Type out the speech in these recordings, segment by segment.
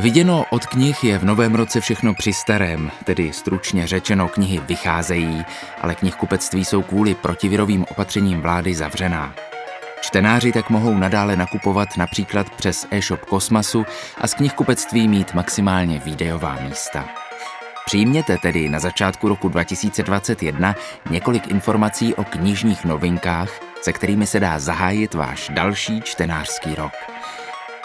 Viděno od knih je v novém roce všechno při starém, tedy stručně řečeno knihy vycházejí, ale knihkupectví jsou kvůli protivirovým opatřením vlády zavřená. Čtenáři tak mohou nadále nakupovat například přes e-shop Kosmasu a z knihkupectví mít maximálně videová místa. Přijměte tedy na začátku roku 2021 několik informací o knižních novinkách, se kterými se dá zahájit váš další čtenářský rok.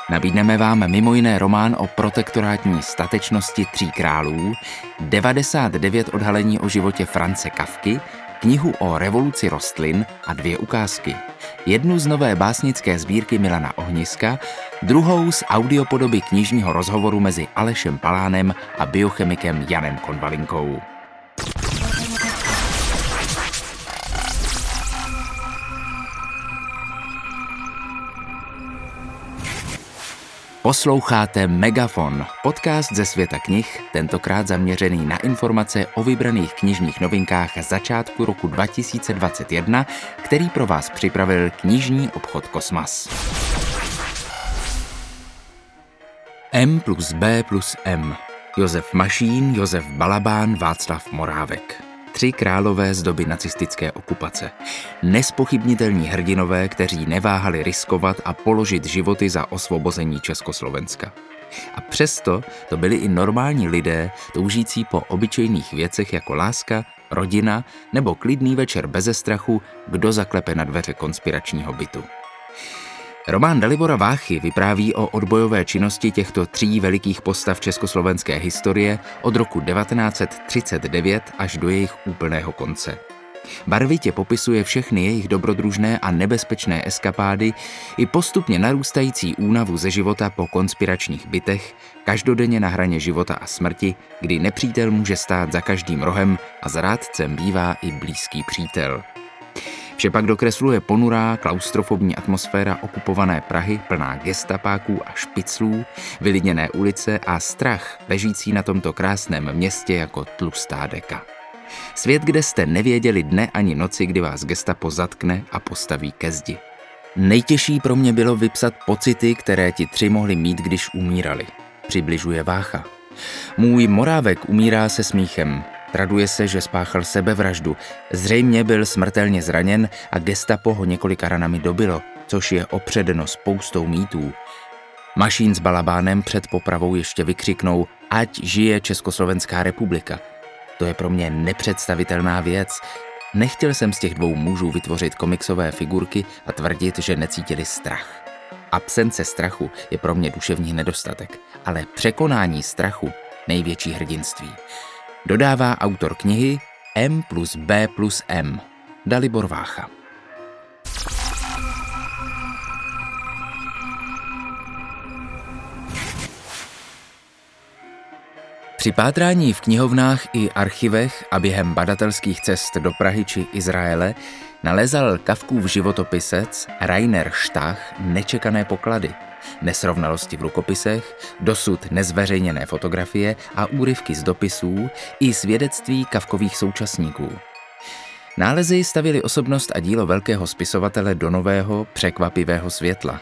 Nabídneme vám mimo jiné román o protektorátní statečnosti tří králů, 99 odhalení o životě France Kavky, knihu o revoluci rostlin a dvě ukázky. Jednu z nové básnické sbírky Milana Ohniska, druhou z audiopodoby knižního rozhovoru mezi Alešem Palánem a biochemikem Janem Konvalinkou. Posloucháte Megafon, podcast ze světa knih, tentokrát zaměřený na informace o vybraných knižních novinkách začátku roku 2021, který pro vás připravil knižní obchod Kosmas. M plus B plus M. Josef Mašín, Josef Balabán, Václav Morávek tři králové z doby nacistické okupace. Nespochybnitelní hrdinové, kteří neváhali riskovat a položit životy za osvobození Československa. A přesto to byli i normální lidé, toužící po obyčejných věcech jako láska, rodina nebo klidný večer beze strachu, kdo zaklepe na dveře konspiračního bytu. Román Dalibora Váchy vypráví o odbojové činnosti těchto tří velikých postav československé historie od roku 1939 až do jejich úplného konce. Barvitě popisuje všechny jejich dobrodružné a nebezpečné eskapády i postupně narůstající únavu ze života po konspiračních bytech, každodenně na hraně života a smrti, kdy nepřítel může stát za každým rohem a zrádcem bývá i blízký přítel. Vše pak dokresluje ponurá, klaustrofobní atmosféra okupované Prahy, plná gestapáků a špiclů, vylidněné ulice a strach ležící na tomto krásném městě jako tlustá deka. Svět, kde jste nevěděli dne ani noci, kdy vás gestapo zatkne a postaví ke zdi. Nejtěžší pro mě bylo vypsat pocity, které ti tři mohli mít, když umírali. Přibližuje Vácha. Můj morávek umírá se smíchem, Traduje se, že spáchal sebevraždu. Zřejmě byl smrtelně zraněn a gestapo ho několika ranami dobilo, což je opředeno spoustou mýtů. Mašín s Balabánem před popravou ještě vykřiknou ať žije Československá republika. To je pro mě nepředstavitelná věc. Nechtěl jsem z těch dvou mužů vytvořit komiksové figurky a tvrdit, že necítili strach. Absence strachu je pro mě duševní nedostatek, ale překonání strachu největší hrdinství dodává autor knihy M plus B plus M, Dalibor Vácha. Při pátrání v knihovnách i archivech a během badatelských cest do Prahy či Izraele nalezal Kavkův životopisec Rainer Stach nečekané poklady – nesrovnalosti v rukopisech, dosud nezveřejněné fotografie a úryvky z dopisů i svědectví kavkových současníků. Nálezy stavili osobnost a dílo velkého spisovatele do nového, překvapivého světla.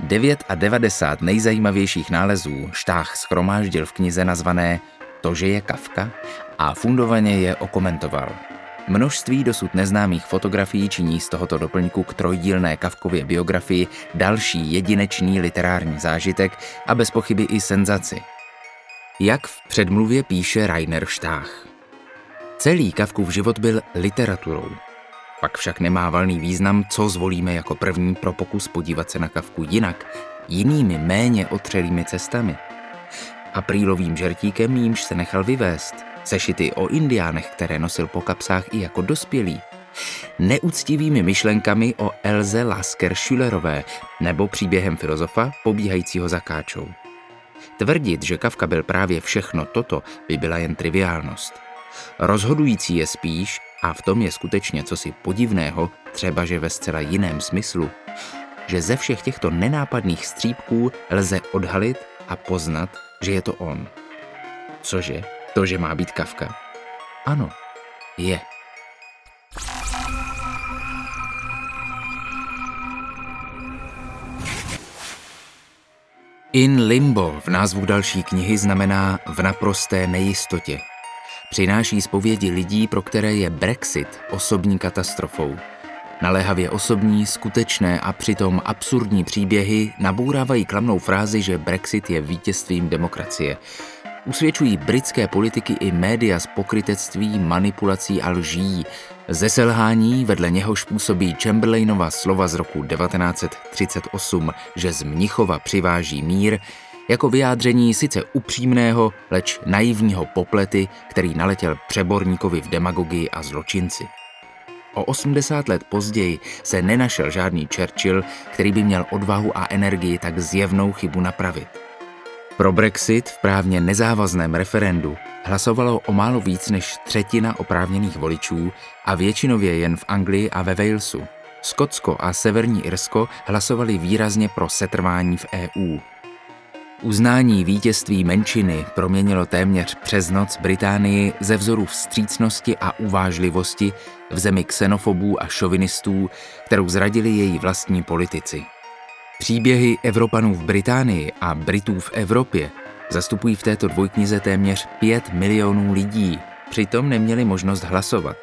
9 a 90 nejzajímavějších nálezů Štáh schromáždil v knize nazvané To, že je Kavka a fundovaně je okomentoval – Množství dosud neznámých fotografií činí z tohoto doplňku k trojdílné Kavkově biografii další jedinečný literární zážitek a bez pochyby i senzaci. Jak v předmluvě píše Rainer Stach. Celý Kavkův život byl literaturou. Pak však nemá valný význam, co zvolíme jako první pro pokus podívat se na Kavku jinak, jinými méně otřelými cestami. Aprílovým žertíkem jímž se nechal vyvést – sešity o indiánech, které nosil po kapsách i jako dospělý, neúctivými myšlenkami o Elze Lasker Schüllerové nebo příběhem filozofa pobíhajícího za káčou. Tvrdit, že Kafka byl právě všechno toto, by byla jen triviálnost. Rozhodující je spíš, a v tom je skutečně cosi podivného, třeba že ve zcela jiném smyslu, že ze všech těchto nenápadných střípků lze odhalit a poznat, že je to on. Cože? To, že má být Kafka? Ano, je. In limbo v názvu další knihy znamená v naprosté nejistotě. Přináší zpovědi lidí, pro které je Brexit osobní katastrofou. Naléhavě osobní, skutečné a přitom absurdní příběhy nabourávají klamnou frázi, že Brexit je vítězstvím demokracie. Usvědčují britské politiky i média z pokrytectví, manipulací a lží. Ze selhání vedle něhož působí Chamberlainova slova z roku 1938, že z Mnichova přiváží mír, jako vyjádření sice upřímného, leč naivního poplety, který naletěl přeborníkovi v demagogii a zločinci. O 80 let později se nenašel žádný Churchill, který by měl odvahu a energii tak zjevnou chybu napravit. Pro Brexit v právně nezávazném referendu hlasovalo o málo víc než třetina oprávněných voličů a většinově jen v Anglii a ve Walesu. Skotsko a Severní Irsko hlasovali výrazně pro setrvání v EU. Uznání vítězství menšiny proměnilo téměř přes noc Británii ze vzoru vstřícnosti a uvážlivosti v zemi xenofobů a šovinistů, kterou zradili její vlastní politici. Příběhy Evropanů v Británii a Britů v Evropě zastupují v této dvojknize téměř 5 milionů lidí, přitom neměli možnost hlasovat.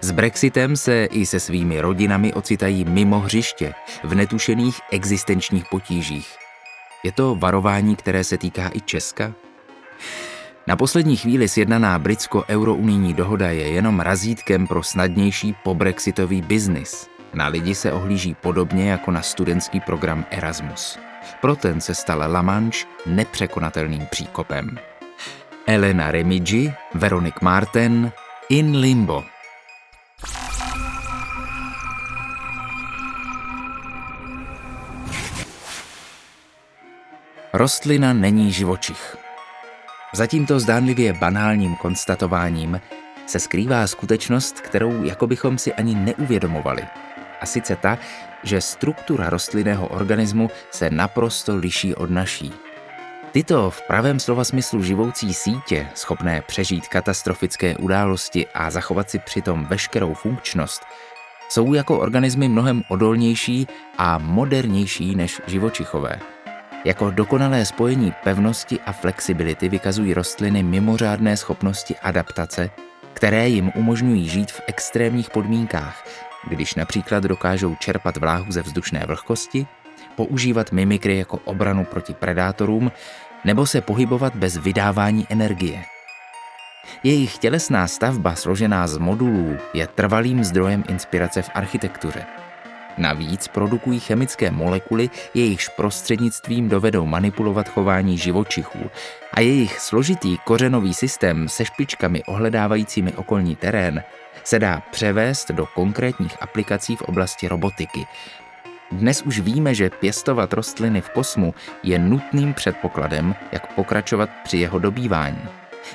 S Brexitem se i se svými rodinami ocitají mimo hřiště, v netušených existenčních potížích. Je to varování, které se týká i Česka? Na poslední chvíli sjednaná britsko-eurounijní dohoda je jenom razítkem pro snadnější pobrexitový biznis. Na lidi se ohlíží podobně jako na studentský program Erasmus. Pro ten se stala La Manche nepřekonatelným příkopem. Elena Remigi, Veronik Marten, In Limbo – Rostlina není živočich. Za tímto zdánlivě banálním konstatováním se skrývá skutečnost, kterou jako bychom si ani neuvědomovali. A sice ta, že struktura rostlinného organismu se naprosto liší od naší. Tyto v pravém slova smyslu živoucí sítě, schopné přežít katastrofické události a zachovat si přitom veškerou funkčnost, jsou jako organismy mnohem odolnější a modernější než živočichové. Jako dokonalé spojení pevnosti a flexibility vykazují rostliny mimořádné schopnosti adaptace, které jim umožňují žít v extrémních podmínkách, když například dokážou čerpat vláhu ze vzdušné vlhkosti, používat mimikry jako obranu proti predátorům nebo se pohybovat bez vydávání energie. Jejich tělesná stavba složená z modulů je trvalým zdrojem inspirace v architektuře – Navíc produkují chemické molekuly, jejichž prostřednictvím dovedou manipulovat chování živočichů a jejich složitý kořenový systém se špičkami ohledávajícími okolní terén se dá převést do konkrétních aplikací v oblasti robotiky. Dnes už víme, že pěstovat rostliny v kosmu je nutným předpokladem, jak pokračovat při jeho dobývání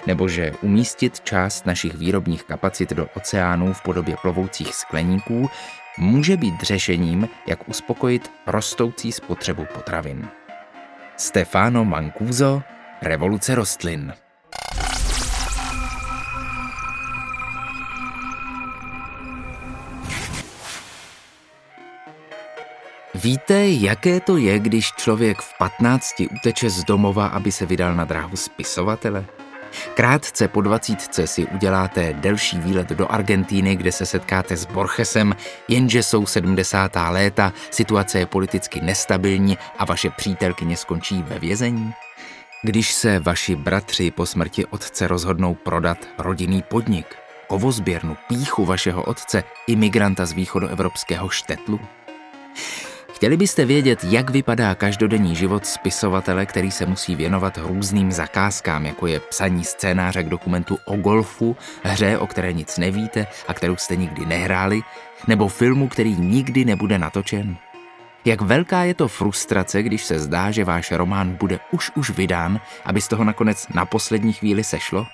nebo že umístit část našich výrobních kapacit do oceánů v podobě plovoucích skleníků může být řešením, jak uspokojit rostoucí spotřebu potravin. Stefano Mancuso, Revoluce rostlin. Víte, jaké to je, když člověk v 15 uteče z domova, aby se vydal na dráhu spisovatele? Krátce po dvacítce si uděláte delší výlet do Argentíny, kde se setkáte s Borgesem, jenže jsou 70. léta, situace je politicky nestabilní a vaše přítelkyně skončí ve vězení? Když se vaši bratři po smrti otce rozhodnou prodat rodinný podnik, kovozběrnu, píchu vašeho otce, imigranta z východoevropského štetlu? Chtěli byste vědět, jak vypadá každodenní život spisovatele, který se musí věnovat různým zakázkám, jako je psaní scénáře k dokumentu o golfu, hře, o které nic nevíte a kterou jste nikdy nehráli, nebo filmu, který nikdy nebude natočen? Jak velká je to frustrace, když se zdá, že váš román bude už už vydán, aby z toho nakonec na poslední chvíli sešlo?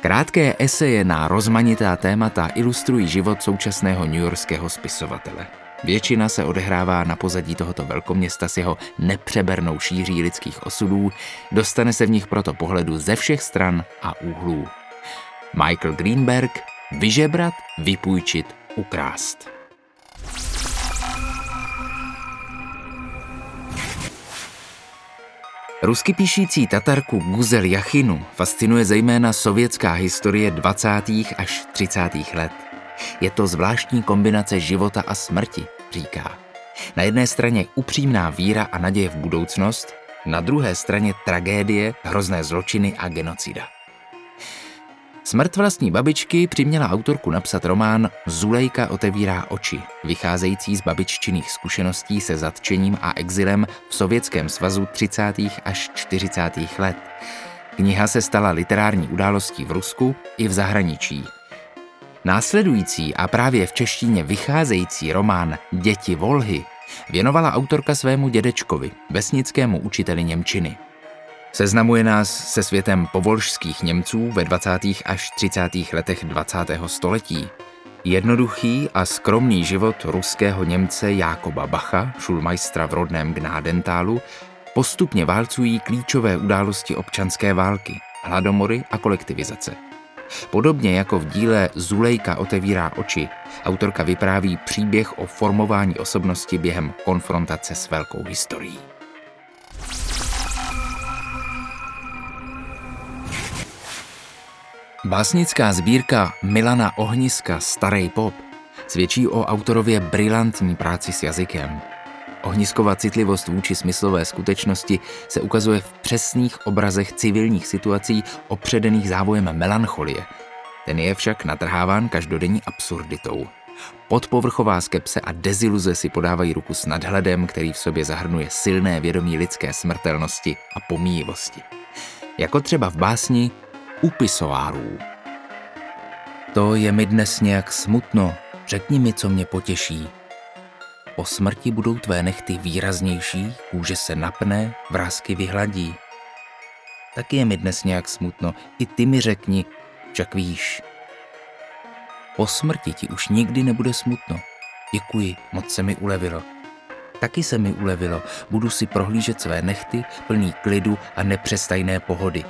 Krátké eseje na rozmanitá témata ilustrují život současného newyorského spisovatele. Většina se odehrává na pozadí tohoto velkoměsta s jeho nepřebernou šíří lidských osudů, dostane se v nich proto pohledu ze všech stran a úhlů. Michael Greenberg Vyžebrat, vypůjčit, ukrást. Rusky píšící Tatarku Guzel Jachinu fascinuje zejména sovětská historie 20. až 30. let. Je to zvláštní kombinace života a smrti, říká. Na jedné straně upřímná víra a naděje v budoucnost, na druhé straně tragédie, hrozné zločiny a genocida. Smrt vlastní babičky přiměla autorku napsat román Zulejka otevírá oči, vycházející z babiččiných zkušeností se zatčením a exilem v Sovětském svazu 30. až 40. let. Kniha se stala literární událostí v Rusku i v zahraničí. Následující a právě v češtině vycházející román Děti Volhy věnovala autorka svému dědečkovi, vesnickému učiteli Němčiny. Seznamuje nás se světem povolžských Němců ve 20. až 30. letech 20. století. Jednoduchý a skromný život ruského Němce Jákoba Bacha, šulmajstra v rodném Gnádentálu, postupně válcují klíčové události občanské války, hladomory a kolektivizace. Podobně jako v díle Zulejka otevírá oči, autorka vypráví příběh o formování osobnosti během konfrontace s velkou historií. Básnická sbírka Milana Ohniska Starý pop svědčí o autorově brilantní práci s jazykem. Ohniskova citlivost vůči smyslové skutečnosti se ukazuje v přesných obrazech civilních situací opředených závojem melancholie. Ten je však natrháván každodenní absurditou. Podpovrchová skepse a deziluze si podávají ruku s nadhledem, který v sobě zahrnuje silné vědomí lidské smrtelnosti a pomíjivosti. Jako třeba v básni u pisovárů. To je mi dnes nějak smutno, řekni mi, co mě potěší. Po smrti budou tvé nechty výraznější, kůže se napne, vrázky vyhladí. Taky je mi dnes nějak smutno, i ty mi řekni, však víš. Po smrti ti už nikdy nebude smutno. Děkuji, moc se mi ulevilo. Taky se mi ulevilo, budu si prohlížet své nechty, plný klidu a nepřestajné pohody.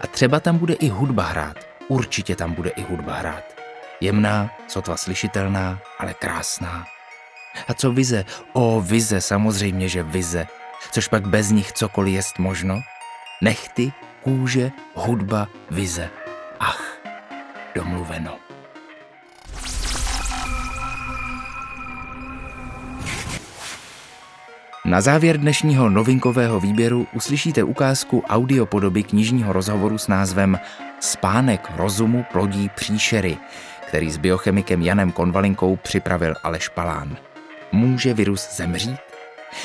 A třeba tam bude i hudba hrát. Určitě tam bude i hudba hrát. Jemná, sotva slyšitelná, ale krásná. A co vize? O, vize, samozřejmě, že vize. Což pak bez nich cokoliv jest možno? Nechty, kůže, hudba, vize. Ach, domluveno. Na závěr dnešního novinkového výběru uslyšíte ukázku audiopodoby knižního rozhovoru s názvem Spánek rozumu plodí příšery, který s biochemikem Janem Konvalinkou připravil Aleš Palán. Může virus zemřít?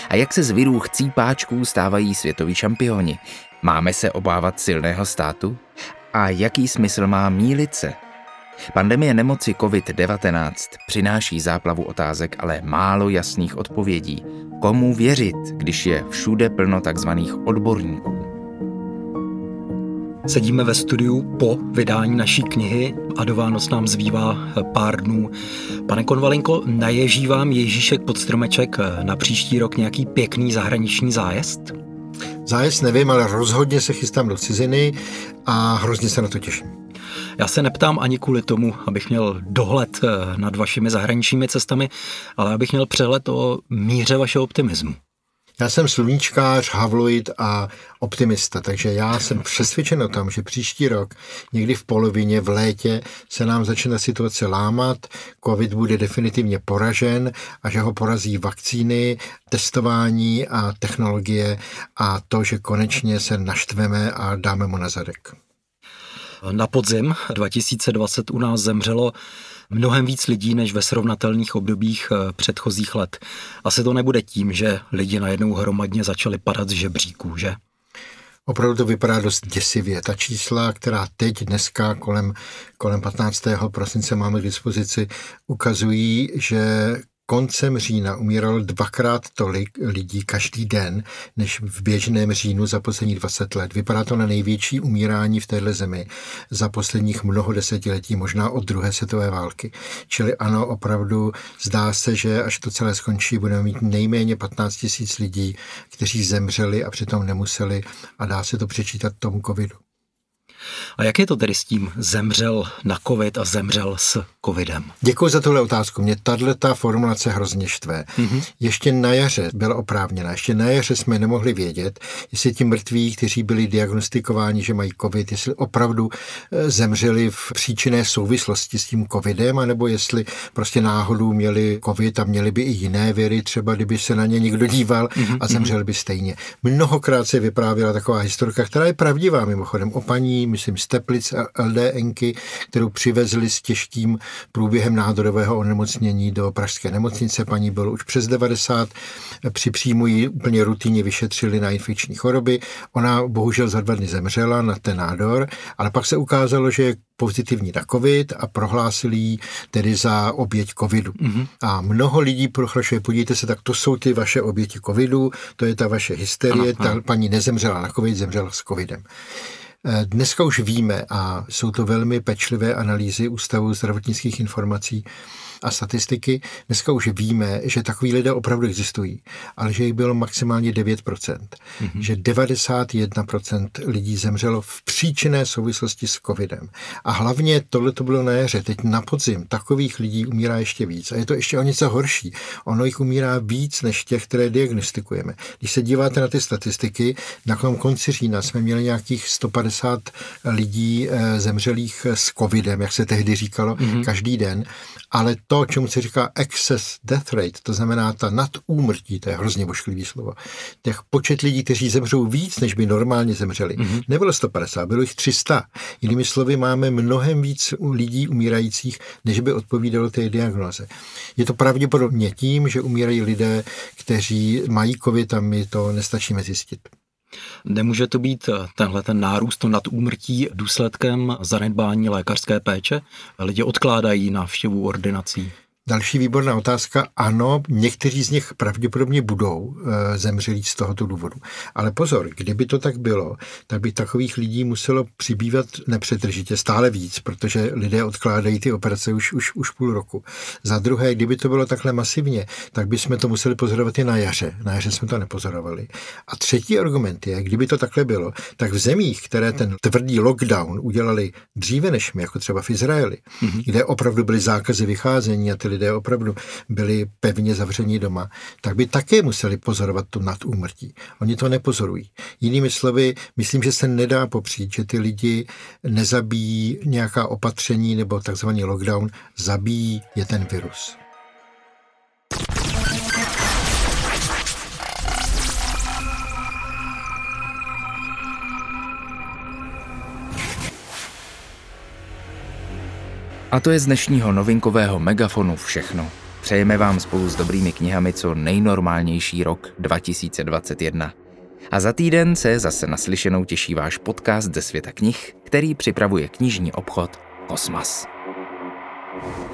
A jak se z virů chcípáčků stávají světoví šampioni? Máme se obávat silného státu? A jaký smysl má mílit se? Pandemie nemoci COVID-19 přináší záplavu otázek, ale málo jasných odpovědí. Komu věřit, když je všude plno takzvaných odborníků? Sedíme ve studiu po vydání naší knihy a do Vánoc nám zbývá pár dnů. Pane Konvalinko, naježí vám Ježíšek pod stromeček na příští rok nějaký pěkný zahraniční zájezd? Zájezd nevím, ale rozhodně se chystám do ciziny a hrozně se na to těším. Já se neptám ani kvůli tomu, abych měl dohled eh, nad vašimi zahraničními cestami, ale abych měl přehled o míře vašeho optimismu. Já jsem sluníčkář, havloid a optimista, takže já jsem přesvědčen o tom, že příští rok, někdy v polovině, v létě, se nám začne situace lámat, covid bude definitivně poražen a že ho porazí vakcíny, testování a technologie a to, že konečně se naštveme a dáme mu na zadek. Na podzim 2020 u nás zemřelo mnohem víc lidí než ve srovnatelných obdobích eh, předchozích let. Asi to nebude tím, že lidi najednou hromadně začali padat z žebříků, že? Opravdu to vypadá dost děsivě. Ta čísla, která teď dneska kolem, kolem 15. prosince máme k dispozici, ukazují, že koncem října umíralo dvakrát tolik lidí každý den, než v běžném říjnu za posledních 20 let. Vypadá to na největší umírání v téhle zemi za posledních mnoho desetiletí, možná od druhé světové války. Čili ano, opravdu zdá se, že až to celé skončí, budeme mít nejméně 15 tisíc lidí, kteří zemřeli a přitom nemuseli a dá se to přečítat tomu covidu. A jak je to tedy s tím zemřel na covid a zemřel s covidem? Děkuji za tuhle otázku. Mě tato formulace hrozně štve. Mm-hmm. Ještě na jaře byla oprávněna. Ještě na jaře jsme nemohli vědět, jestli ti mrtví, kteří byli diagnostikováni, že mají covid, jestli opravdu eh, zemřeli v příčinné souvislosti s tím covidem, anebo jestli prostě náhodou měli covid a měli by i jiné věry, třeba kdyby se na ně někdo díval mm-hmm. a zemřel by stejně. Mnohokrát se vyprávěla taková historka, která je pravdivá mimochodem o paní, myslím, Steplic LDNky, kterou přivezli s těžkým průběhem nádorového onemocnění do pražské nemocnice. Paní bylo už přes 90, při příjmu ji úplně rutině vyšetřili na infekční choroby. Ona bohužel za dva dny zemřela na ten nádor, ale pak se ukázalo, že je pozitivní na covid a prohlásili ji tedy za oběť covidu. Mm-hmm. A mnoho lidí prochlašuje, podívejte se, tak to jsou ty vaše oběti covidu, to je ta vaše hysterie, ano, ano. ta paní nezemřela na covid, zemřela s covidem. Dneska už víme, a jsou to velmi pečlivé analýzy Ústavu zdravotnických informací, a statistiky, dneska už víme, že takový lidé opravdu existují, ale že jich bylo maximálně 9%. Mm-hmm. Že 91% lidí zemřelo v příčinné souvislosti s covidem. A hlavně tohle to bylo na jaře. Teď na podzim takových lidí umírá ještě víc. A je to ještě o něco horší. Ono jich umírá víc než těch, které diagnostikujeme. Když se díváte na ty statistiky, na konci října jsme měli nějakých 150 lidí eh, zemřelých s covidem, jak se tehdy říkalo, mm-hmm. každý den ale to, čemu se říká excess death rate, to znamená ta nadúmrtí, to je hrozně bošklivý slovo, těch počet lidí, kteří zemřou víc, než by normálně zemřeli, mm-hmm. nebylo 150, bylo jich 300. Jinými slovy, máme mnohem víc lidí umírajících, než by odpovídalo té diagnoze. Je to pravděpodobně tím, že umírají lidé, kteří mají covid a my to nestačíme zjistit. Nemůže to být eh, tenhle ten nárůst nad úmrtí důsledkem zanedbání lékařské péče? Lidi odkládají návštěvu ordinací. Další výborná otázka. Ano, někteří z nich pravděpodobně budou e, zemřelí z tohoto důvodu. Ale pozor, kdyby to tak bylo, tak by takových lidí muselo přibývat nepřetržitě stále víc, protože lidé odkládají ty operace už, už, už půl roku. Za druhé, kdyby to bylo takhle masivně, tak bychom to museli pozorovat i na jaře. Na jaře jsme to nepozorovali. A třetí argument je, kdyby to takhle bylo, tak v zemích, které ten tvrdý lockdown udělali dříve než my, jako třeba v Izraeli, mm-hmm. kde opravdu byly zákazy vycházení a ty lidé opravdu byli pevně zavření doma, tak by také museli pozorovat tu nadúmrtí. Oni to nepozorují. Jinými slovy, myslím, že se nedá popřít, že ty lidi nezabíjí nějaká opatření nebo takzvaný lockdown, zabíjí je ten virus. A to je z dnešního novinkového megafonu všechno. Přejeme vám spolu s dobrými knihami co nejnormálnější rok 2021. A za týden se zase naslyšenou těší váš podcast ze světa knih, který připravuje knižní obchod Kosmas. thank you